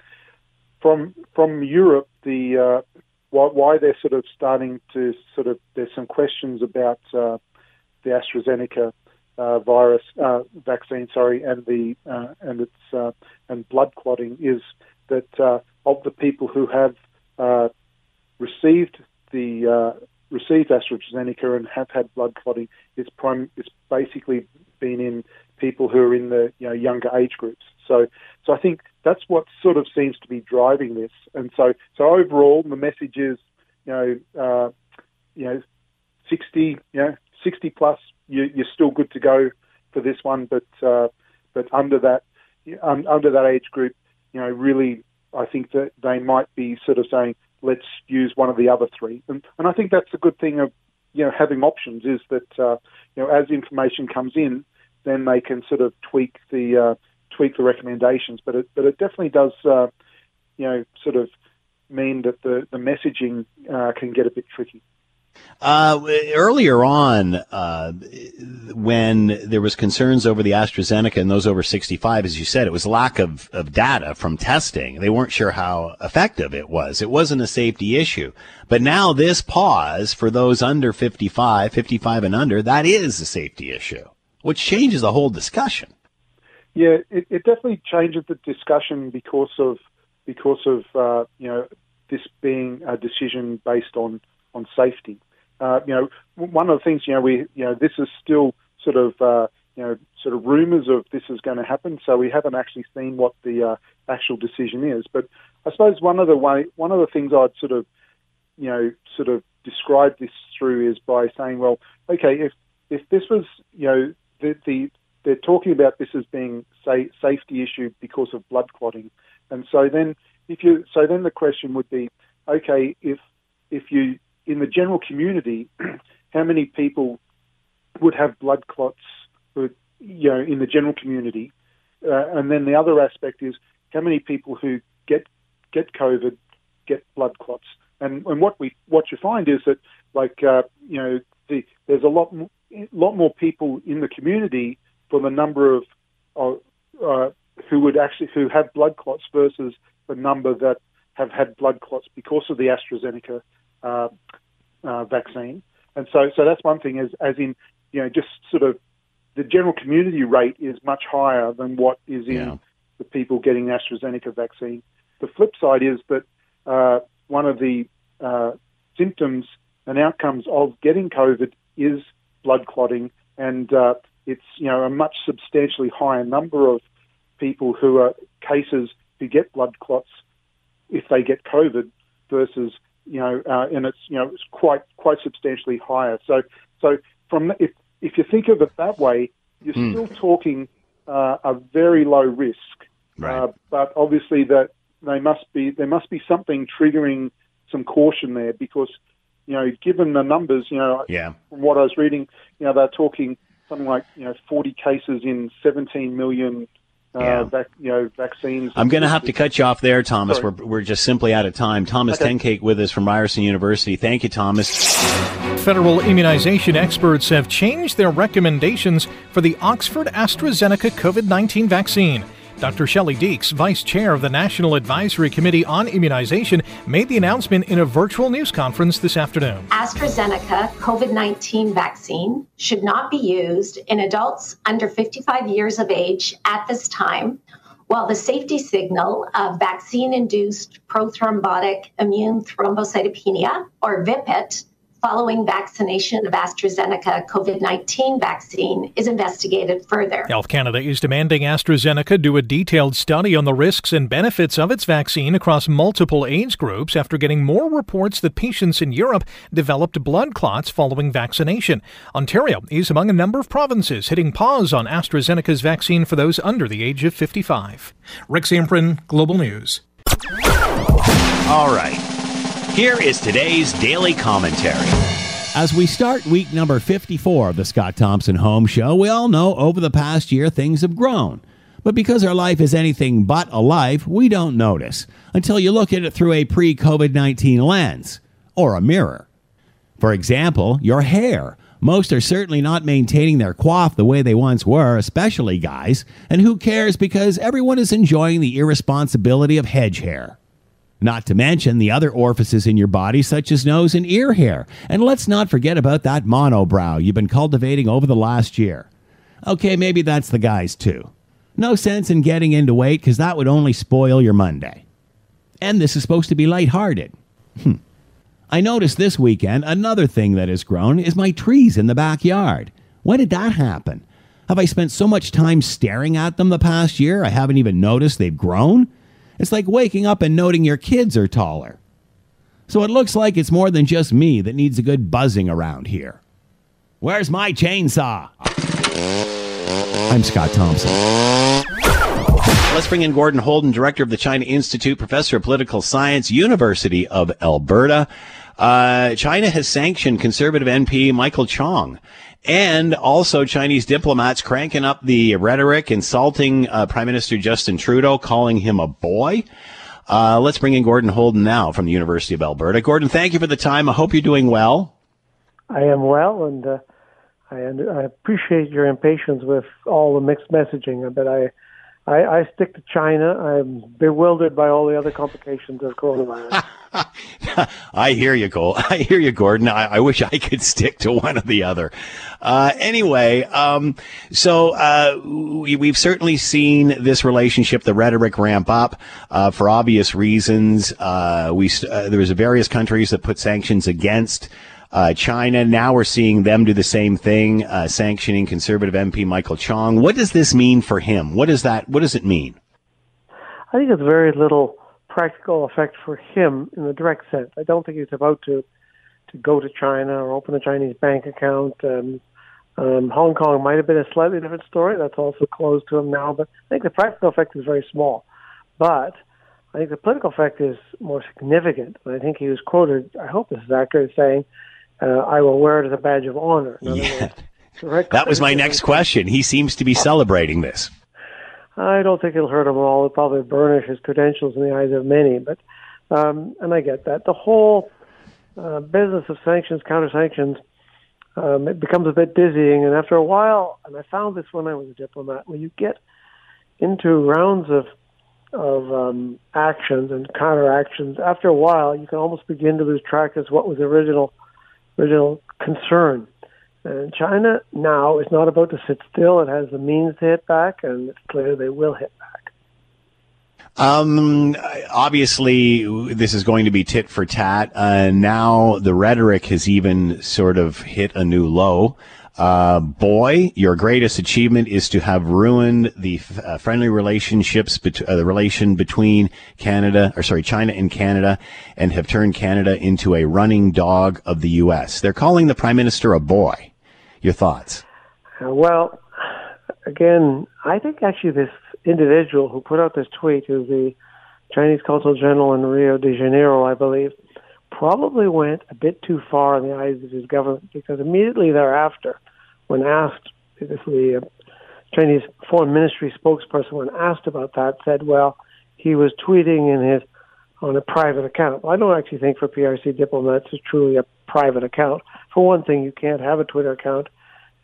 from from Europe, the uh, why, why, they're sort of starting to sort of there's some questions about uh, the AstraZeneca uh, virus uh, vaccine, sorry, and the uh, and its uh, and blood clotting is that uh, of the people who have uh, received the uh, received AstraZeneca and have had blood clotting, it's prime it's basically been in people who are in the you know younger age groups. So so I think that's what sort of seems to be driving this. And so so overall, the message is you know uh, you know sixty you know sixty plus you, you're still good to go for this one, but uh, but under that um, under that age group, you know really I think that they might be sort of saying let's use one of the other three, and and I think that's a good thing of you know having options is that uh, you know as information comes in, then they can sort of tweak the uh, tweak the recommendations. But it but it definitely does uh, you know sort of mean that the the messaging uh, can get a bit tricky. Uh, earlier on, uh, when there was concerns over the AstraZeneca and those over 65, as you said, it was lack of, of data from testing. They weren't sure how effective it was. It wasn't a safety issue. But now this pause for those under 55, 55 and under, that is a safety issue, which changes the whole discussion. Yeah, it, it definitely changes the discussion because of because of uh, you know this being a decision based on on safety. Uh, you know, one of the things you know we you know this is still sort of uh, you know sort of rumours of this is going to happen, so we haven't actually seen what the uh, actual decision is. But I suppose one of the way one of the things I'd sort of you know sort of describe this through is by saying, well, okay, if if this was you know the the they're talking about this as being say safety issue because of blood clotting, and so then if you so then the question would be, okay, if if you in the general community, *clears throat* how many people would have blood clots, you know, in the general community, uh, and then the other aspect is how many people who get get COVID get blood clots, and and what we what you find is that like uh, you know the, there's a lot lot more people in the community for the number of uh, uh, who would actually who have blood clots versus the number that have had blood clots because of the AstraZeneca uh, uh, vaccine. And so, so that's one thing. As as in, you know, just sort of the general community rate is much higher than what is in yeah. the people getting the AstraZeneca vaccine. The flip side is that uh, one of the uh, symptoms and outcomes of getting COVID is blood clotting, and uh, it's you know a much substantially higher number of people who are cases who get blood clots if they get COVID versus you know uh, and it's you know it's quite quite substantially higher. So so from if if you think of it that way, you're mm. still talking uh, a very low risk. Right. Uh, but obviously that they must be there must be something triggering some caution there because you know given the numbers you know yeah. from what I was reading you know they're talking something like you know 40 cases in 17 million uh, Yeah. vac- you know vaccines. I'm going to have to cut you off there, Thomas. Sorry. We're, we're just simply out of time. Thomas Okay. Tenkate with us from Ryerson University. Thank you, Thomas. Federal immunization experts have changed their recommendations for the Oxford AstraZeneca COVID 19 vaccine. Dr. Shelley Deeks, vice chair of the National Advisory Committee on Immunization, made the announcement in a virtual news conference this afternoon. AstraZeneca COVID 19 vaccine should not be used in adults under 55 years of age at this time, while the safety signal of vaccine induced prothrombotic immune thrombocytopenia, or VIPIT, following vaccination of AstraZeneca COVID 19 vaccine is investigated further. Health Canada is demanding AstraZeneca do a detailed study on the risks and benefits of its vaccine across multiple age groups after getting more reports that patients in Europe developed blood clots following vaccination. Ontario is among a number of provinces hitting pause on AstraZeneca's vaccine for those under the age of 55. Rick Zamperin, Global News. All right. Here is today's daily commentary. As we start week number 54 of the Scott Thompson Home Show, we all know over the past year things have grown. But because our life is anything but a life, we don't notice until you look at it through a pre COVID 19 lens or a mirror. For example, your hair. Most are certainly not maintaining their coif the way they once were, especially guys. And who cares because everyone is enjoying the irresponsibility of hedge hair. Not to mention the other orifices in your body, such as nose and ear hair. And let's not forget about that monobrow you've been cultivating over the last year. Okay, maybe that's the guys too. No sense in getting into weight because that would only spoil your Monday. And this is supposed to be lighthearted. Hmm. I noticed this weekend another thing that has grown is my trees in the backyard. When did that happen? Have I spent so much time staring at them the past year I haven't even noticed they've grown? It's like waking up and noting your kids are taller. So it looks like it's more than just me that needs a good buzzing around here. Where's my chainsaw? I'm Scott Thompson. Let's bring in Gordon Houlden, director of the China Institute, professor of political science, University of Alberta. Uh, China has sanctioned conservative MP Michael Chong. And also Chinese diplomats cranking up the rhetoric, insulting uh, Prime Minister Justin Trudeau, calling him a boy. Uh, let's bring in Gordon Houlden now from the University of Alberta. Gordon, thank you for the time. I hope you're doing well. I am well, and uh, I, I appreciate your impatience with all the mixed messaging. But I, I, I stick to China. I'm bewildered by all the other complications of coronavirus. *laughs* *laughs* I hear you, Cole. *laughs* I hear you, Gordon. I, I wish I could stick to one or the other. Uh, anyway, um, so uh, we, we've certainly seen this relationship, the rhetoric ramp up uh, for obvious reasons. Uh, we uh, there was various countries that put sanctions against. Uh, China. Now we're seeing them do the same thing, uh, sanctioning conservative MP Michael Chong. What does this mean for him? What does that? What does it mean? I think it's very little practical effect for him in the direct sense. I don't think he's about to to go to China or open a Chinese bank account. Um, um, Hong Kong might have been a slightly different story. That's also closed to him now, but I think the practical effect is very small. But I think the political effect is more significant. And I think he was quoted, I hope this is accurate, saying, uh, I will wear it as a badge of honor. Yeah. words, That was my next question. He seems to be celebrating this. I don't think it'll hurt him at all. It'll probably burnish his credentials in the eyes of many. But um, and I get that the whole uh, business of sanctions, counter sanctions, um, it becomes a bit dizzying. And after a while, and I found this when I was a diplomat, when you get into rounds of of um, actions and counter actions, after a while, you can almost begin to lose track as what was the original original concern. And China now is not about to sit still. It has the means to hit back, and it's clear they will hit back. Um, obviously, this is going to be tit for tat. Uh, now the rhetoric has even sort of hit a new low. Uh, boy, your greatest achievement is to have ruined the uh, friendly relationships, bet- uh, the relation between Canada, or sorry, China and Canada, and have turned Canada into a running dog of the U.S. They're calling the Prime Minister a boy. Your thoughts? Uh, well, again, I think actually this individual who put out this tweet, who's the Chinese Consul General in Rio de Janeiro, I believe, probably went a bit too far in the eyes of his government because immediately thereafter, when asked if the uh, Chinese Foreign Ministry spokesperson, when asked about that, said, "Well, he was tweeting in his on a private account." Well, I don't actually think for PRC diplomats it's truly a private account. For one thing, you can't have a Twitter account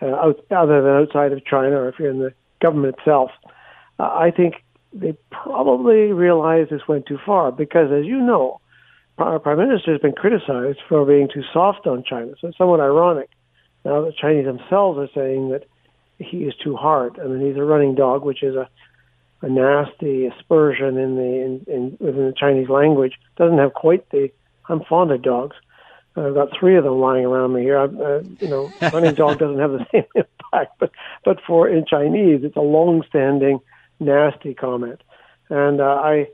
uh, out, other than outside of China, or if you're in the government itself. Uh, I think they probably realized this went too far because, as you know, our prime minister has been criticized for being too soft on China. So it's somewhat ironic. Now the Chinese themselves are saying that he is too hard. I mean, he's a running dog, which is a a nasty aspersion in the in, in within the Chinese language. Doesn't have quite the. I'm fond of dogs. I've got three of them lying around me here. I, uh, you know, *laughs* running dog doesn't have the *laughs* same impact, but but for in Chinese, it's a long-standing nasty comment, and uh, I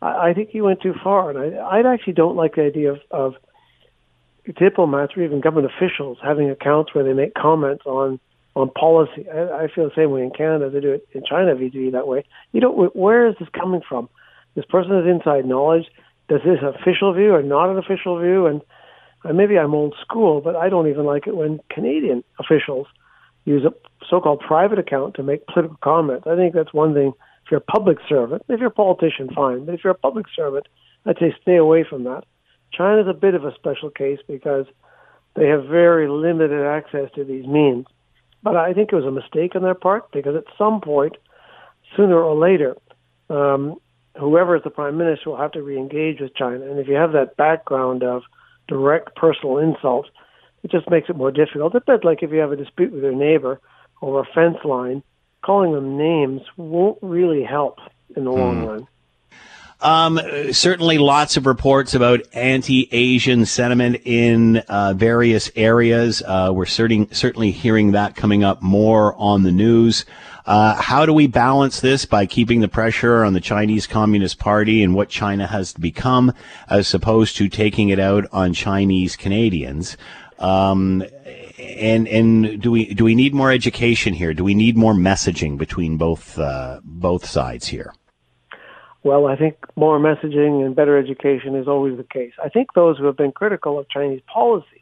I think he went too far, and I I actually don't like the idea of of diplomats or even government officials having accounts where they make comments on on policy. I, I feel the same way in Canada. They do it in China vis that way. You don't. Where is this coming from? This person has inside knowledge. Does this official view or not an official view? And uh, maybe I'm old school, but I don't even like it when Canadian officials use a so-called private account to make political comments. I think that's one thing. If you're a public servant, if you're a politician, fine. But if you're a public servant, I'd say stay away from that. China's a bit of a special case because they have very limited access to these means. But I think it was a mistake on their part because at some point, sooner or later, um, whoever is the prime minister will have to re-engage with China. And if you have that background of direct personal insults, it just makes it more difficult. It's a bit like if you have a dispute with your neighbor over a fence line, calling them names won't really help in the mm. long hmm. run. Um, certainly, lots of reports about anti-Asian sentiment in uh, various areas. Uh, we're certain, certainly hearing that coming up more on the news. Uh, how do we balance this by keeping the pressure on the Chinese Communist Party and what China has become, as opposed to taking it out on Chinese Canadians? Um, and and do we do we need more education here? Do we need more messaging between both uh, both sides here? Well, I think more messaging and better education is always the case. I think those who have been critical of Chinese policies,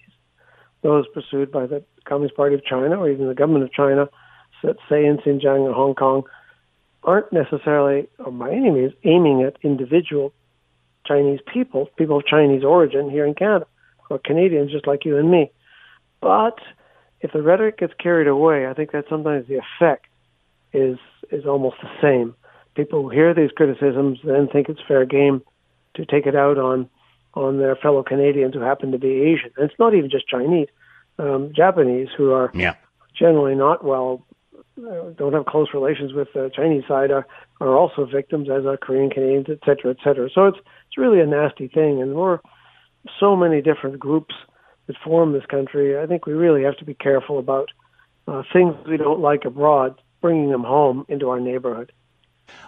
those pursued by the Communist Party of China or even the government of China, say in Xinjiang and Hong Kong, aren't necessarily, or by any means, aiming at individual Chinese people, people of Chinese origin here in Canada, or Canadians just like you and me. But if the rhetoric gets carried away, I think that sometimes the effect is is almost the same people who hear these criticisms then think it's fair game to take it out on on their fellow Canadians who happen to be Asian. And it's not even just Chinese, um, Japanese who are yeah. generally not well, uh, don't have close relations with the Chinese side are are also victims, as are Korean Canadians, et cetera, et cetera. So it's it's really a nasty thing, and we're so many different groups that form this country. I think we really have to be careful about uh, things we don't like abroad, bringing them home into our neighborhood.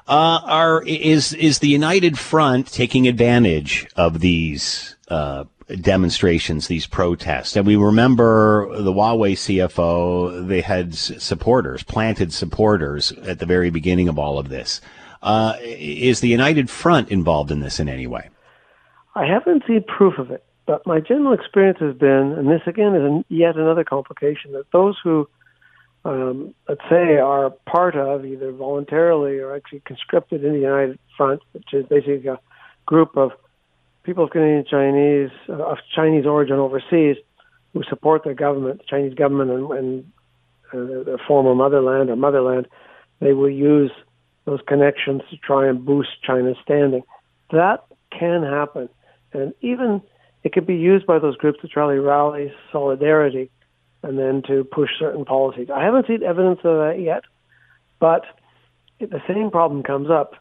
Uh, are is is the United Front taking advantage of these uh, demonstrations, these protests? And we remember the Huawei CFO; they had supporters, planted supporters at the very beginning of all of this. Uh, is the United Front involved in this in any way? I haven't seen proof of it, but my general experience has been, and this again is yet another complication, that those who um, let's say, are part of either voluntarily or actually conscripted in the United Front, which is basically a group of people of Canadian Chinese uh, of Chinese origin overseas who support their government, the Chinese government, and, and uh, their former motherland or motherland. They will use those connections to try and boost China's standing. That can happen, and even it could be used by those groups to try to rally solidarity and then to push certain policies. I haven't seen evidence of that yet, but the same problem comes up.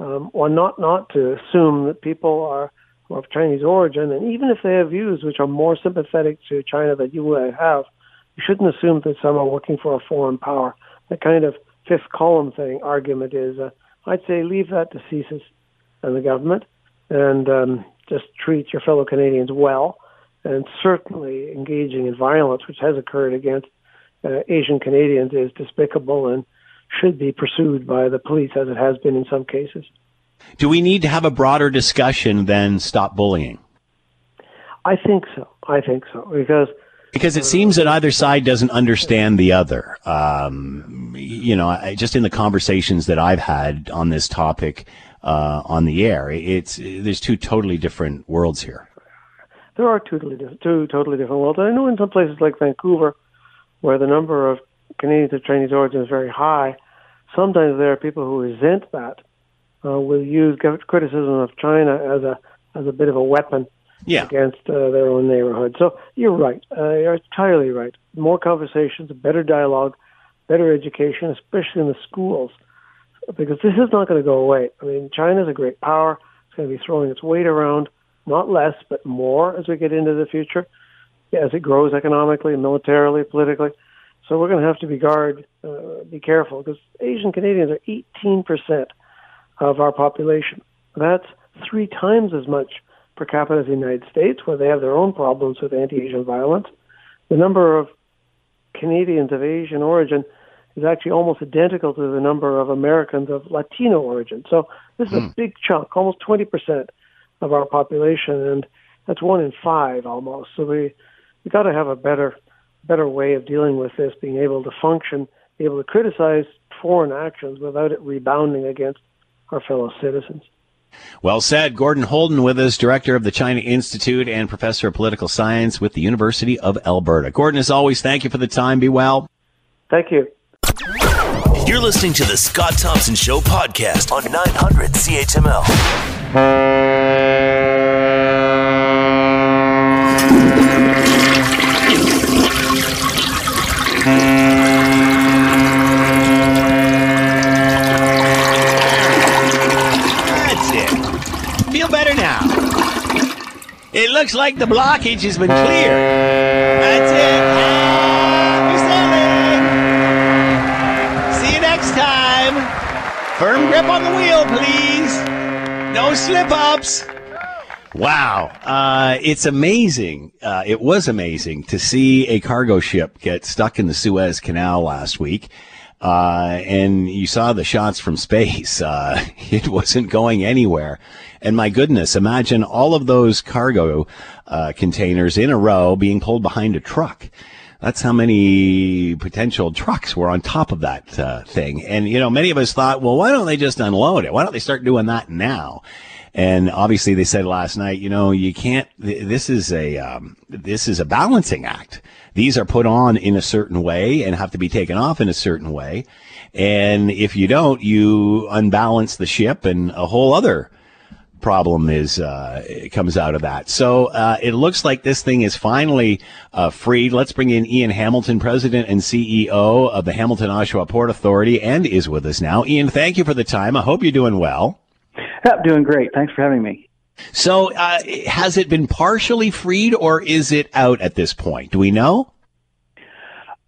Um, or not not to assume that people are of Chinese origin, and even if they have views which are more sympathetic to China than you would have, you shouldn't assume that some are working for a foreign power. The kind of fifth column thing argument is, uh, I'd say, leave that to CSIS and the government, and um, just treat your fellow Canadians well and certainly engaging in violence, which has occurred against uh, Asian Canadians, is despicable and should be pursued by the police, as it has been in some cases. Do we need to have a broader discussion than stop bullying? I think so. I think so because Because it seems that either side doesn't understand the other. Um, you know, I, just in the conversations that I've had on this topic uh, on the air, it's there's two totally different worlds here. There are totally two totally different worlds. I know in some places like Vancouver, where the number of Canadians of Chinese origin is very high, sometimes there are people who resent that, uh, will use criticism of China as a as a bit of a weapon yeah. against uh, their own neighborhood. So you're right. Uh, you're entirely right. More conversations, better dialogue, better education, especially in the schools, because this is not going to go away. I mean, China's a great power. It's going to be throwing its weight around, not less, but more as we get into the future, as it grows economically, militarily, politically. So we're going to have to be guard, uh, be careful, because Asian Canadians are 18% of our population. That's three times as much per capita as the United States, where they have their own problems with anti-Asian violence. The number of Canadians of Asian origin is actually almost identical to the number of Americans of Latino origin. So this is a hmm. big chunk, almost 20% of our population, and that's one in five almost. So we we got to have a better better way of dealing with this, being able to function, be able to criticize foreign actions without it rebounding against our fellow citizens. Well said. Gordon Houlden with us, director of the China Institute and professor of political science with the University of Alberta. Gordon, as always, thank you for the time. Be well. Thank you. You're listening to the Scott Thompson Show podcast on 900 CHML. It looks like the blockage has been cleared. That's it. Happy sailing. See you next time. Firm grip on the wheel, please. No slip ups. Wow. Uh, it's amazing. Uh, it was amazing to see a cargo ship get stuck in the Suez Canal last week. Uh, and you saw the shots from space. *laughs* Uh, it wasn't going anywhere. And my goodness, imagine all of those cargo uh, containers in a row being pulled behind a truck. That's how many potential trucks were on top of that uh, thing. And, you know, many of us thought, well, why don't they just unload it? Why don't they start doing that now? And obviously they said last night, you know, you can't, this is a, um, this is a balancing act. These are put on in a certain way and have to be taken off in a certain way. And if you don't, you unbalance the ship and a whole other problem is uh, comes out of that. So uh, it looks like this thing is finally uh, freed. Let's bring in Ian Hamilton, President and CEO of the Hamilton Oshawa Port Authority, and is with us now. Ian, thank you for the time. I hope you're doing well. Yep, doing great. Thanks for having me. So, uh, has it been partially freed, or is it out at this point? Do we know?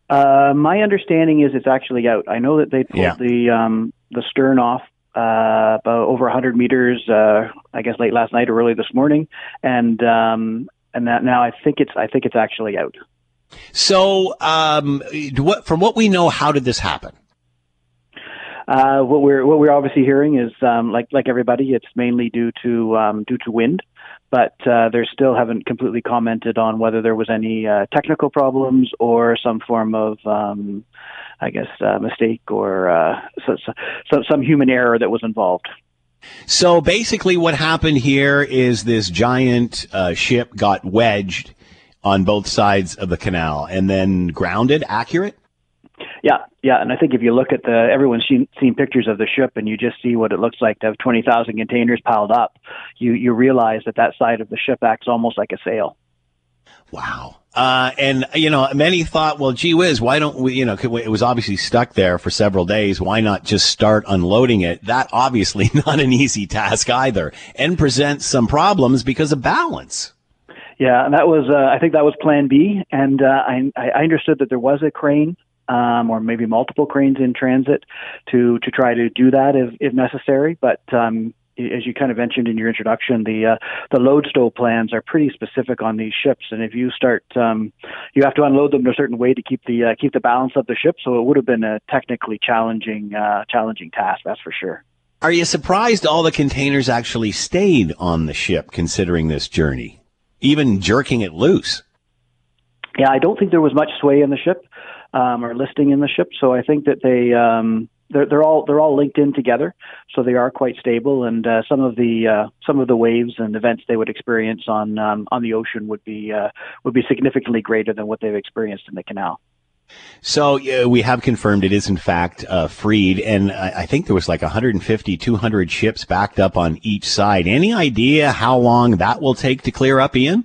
Uh, my understanding is it's actually out. I know that they pulled yeah. the um, the stern off uh, about over 100 meters, uh, I guess late last night or early this morning, and um, and that now I think it's I think it's actually out. So, um, what, from what we know, how did this happen? Uh, what we're what we're obviously hearing is um, like like everybody, it's mainly due to um, due to wind, but uh, they still haven't completely commented on whether there was any uh, technical problems or some form of um, I guess, uh, mistake or uh, so, so, some human error that was involved. So basically, what happened here is this giant uh, ship got wedged on both sides of the canal and then grounded. Accurate? Yeah, yeah, and I think if you look at the everyone's seen, seen pictures of the ship and you just see what it looks like to have twenty thousand containers piled up, you you realize that that side of the ship acts almost like a sail. Wow. Uh, and you know, many thought, well, gee whiz, why don't we? You know, it was obviously stuck there for several days. Why not just start unloading it? That obviously *laughs* not an easy task either, and presents some problems because of balance. Yeah, and that was, uh, I think that was Plan B, and uh, I, I understood that there was a crane um, or maybe multiple cranes in transit to to try to do that if, if necessary. But um, as you kind of mentioned in your introduction, the uh, the load stow plans are pretty specific on these ships, and if you start, um, you have to unload them in a certain way to keep the uh, keep the balance of the ship. So it would have been a technically challenging uh, challenging task, that's for sure. Are you surprised all the containers actually stayed on the ship, considering this journey, even jerking it loose? yeah, I don't think there was much sway in the ship um, or listing in the ship. So I think that they um, they're, they're all they're all linked in together, so they are quite stable. And uh, some of the uh, some of the waves and events they would experience on um, on the ocean would be uh, would be significantly greater than what they've experienced in the canal. So we have confirmed it is in fact uh, freed, and I, I think there was like 150, 200 ships backed up on each side. Any idea how long that will take to clear up, Ian?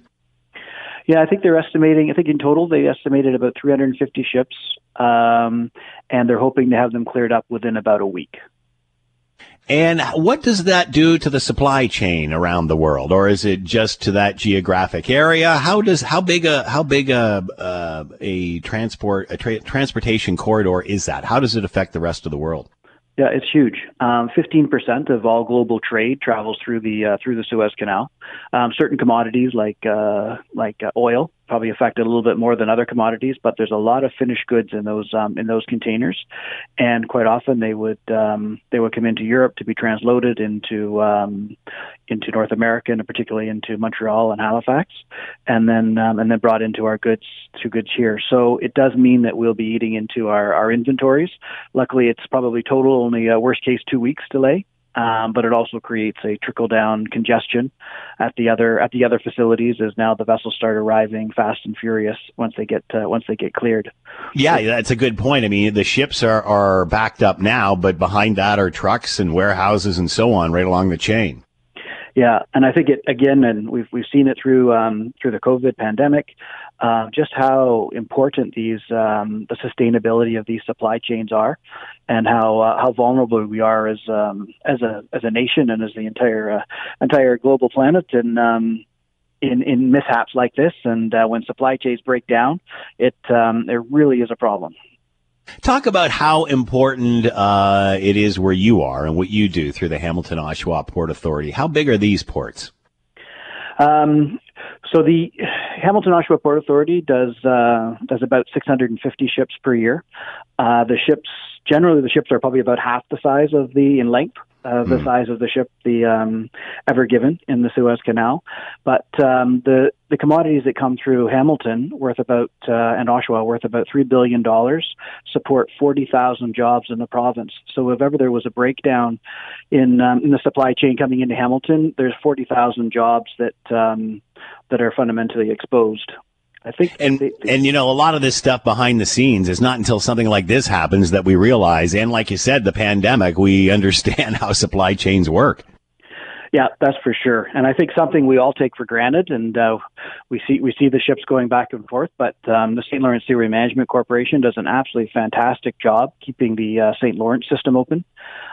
Yeah, I think they're estimating. I think in total they estimated about 350 ships, um, and they're hoping to have them cleared up within about a week. And what does that do to the supply chain around the world, or is it just to that geographic area? How does how big a how big a uh, a transport a tra- transportation corridor is that? How does it affect the rest of the world? Yeah, it's huge. Um, 15% of all global trade travels through the uh, through the Suez Canal. Um, certain commodities like uh, like uh, oil probably affected a little bit more than other commodities, but there's a lot of finished goods in those um, in those containers, and quite often they would um, they would come into Europe to be transloaded into um, into North America and particularly into Montreal and Halifax, and then um, and then brought into our goods to goods here. So it does mean that we'll be eating into our our inventories. Luckily, it's probably total only a worst case two weeks delay um, but it also creates a trickle down congestion at the other at the other facilities as now the vessels start arriving fast and furious once they get uh, once they get cleared. Yeah, that's a good point. I mean, the ships are are backed up now, but behind that are trucks and warehouses and so on right along the chain. Yeah, and I think it again, and we've we've seen it through um, through the COVID pandemic, uh, just how important these um, the sustainability of these supply chains are, and how uh, how vulnerable we are as um, as a as a nation and as the entire uh, entire global planet, and um, in in mishaps like this, and uh, when supply chains break down, it um, it really is a problem. Talk about how important uh, it is where you are and what you do through the Hamilton Oshawa Port Authority. How big are these ports? Um, so the Hamilton Oshawa Port Authority does uh, does about 650 ships per year. Uh, the ships generally the ships are probably about half the size of the in length uh, the mm. size of the ship, the um, Ever Given in the Suez Canal. But um, the the commodities that come through Hamilton, worth about uh, and Oshawa, worth about three billion dollars, support forty thousand jobs in the province. So if ever there was a breakdown in um, in the supply chain coming into Hamilton, there's forty thousand jobs that um, that are fundamentally exposed. I think, and they, they, and you know, a lot of this stuff behind the scenes is not until something like this happens that we realize. And like you said, the pandemic, we *laughs* understand how supply chains work. Yeah, that's for sure. And I think something we all take for granted, and uh, we see we see the ships going back and forth. But um, the St. Lawrence Seaway Management Corporation does an absolutely fantastic job keeping the uh, St. Lawrence system open.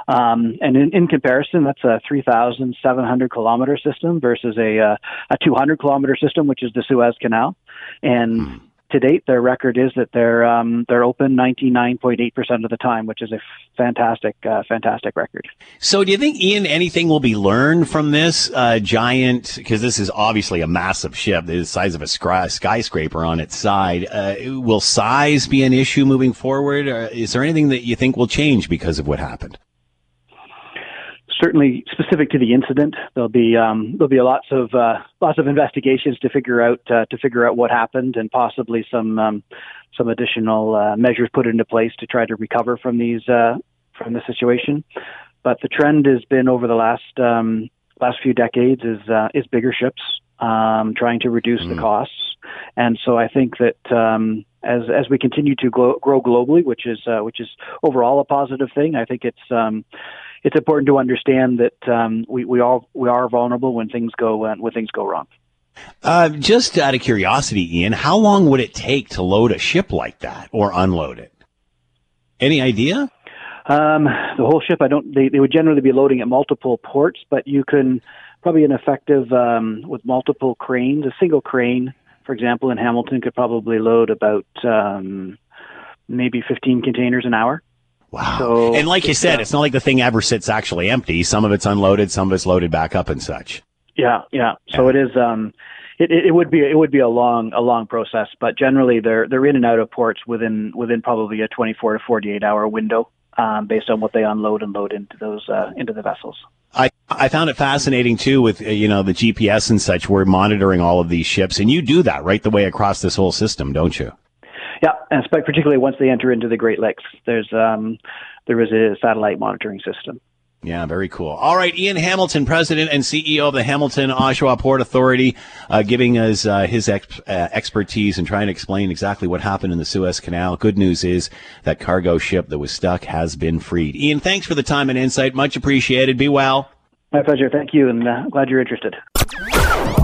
Um, and in, in, comparison, that's a 3,700 kilometer system versus a uh, a 200 kilometer system, which is the Suez Canal. And hmm to date, their record is that they're um, they're open 99.8% of the time, which is a fantastic uh, fantastic record. So, do you think, Ian, anything will be learned from this uh, giant? Because this is obviously a massive ship, the size of a skyscraper on its side. Uh, will size be an issue moving forward? Or is there anything that you think will change because of what happened? Certainly specific to the incident. There'll be um, there'll be lots of uh, lots of investigations to figure out uh, to figure out what happened and possibly some um, some additional uh, measures put into place to try to recover from these uh, from the situation. But the trend has been over the last um, last few decades is uh, is bigger ships um, trying to reduce mm. the costs, and so I think that um, as as we continue to grow, grow globally, which is uh, which is overall a positive thing. I think it's um, it's important to understand that um, we we all we are vulnerable when things go uh, when things go wrong. Uh, just out of curiosity, Ian, how long would it take to load a ship like that or unload it? Any idea? Um, the whole ship, I don't. They, they would generally be loading at multiple ports, but you can probably an effective um, with multiple cranes. A single crane, for example, in Hamilton could probably load about um, maybe 15 containers an hour. Wow. So, and like you said, it's not like the thing ever sits actually empty. Some of it's unloaded, some of it's loaded back up and such. Yeah, yeah. So it is um it, it, would be it would be a long a long process, but generally they're they're in and out of ports within within probably a 24 to 48 hour window. um, based on what they unload and load into those uh, into the vessels. I, I found it fascinating too with uh, you know the GPS and such. We're monitoring all of these ships, and you do that right the way across this whole system, don't you? Yeah, and particularly once they enter into the Great Lakes, there's um, there is a satellite monitoring system. Yeah, very cool. All right, Ian Hamilton, President and CEO of the Hamilton Oshawa Port Authority, uh, giving us uh, his ex- uh, expertise and trying to explain exactly what happened in the Suez Canal. Good news is that cargo ship that was stuck has been freed. Ian, thanks for the time and insight. Much appreciated. Be well. My pleasure. Thank you, and uh, glad you're interested.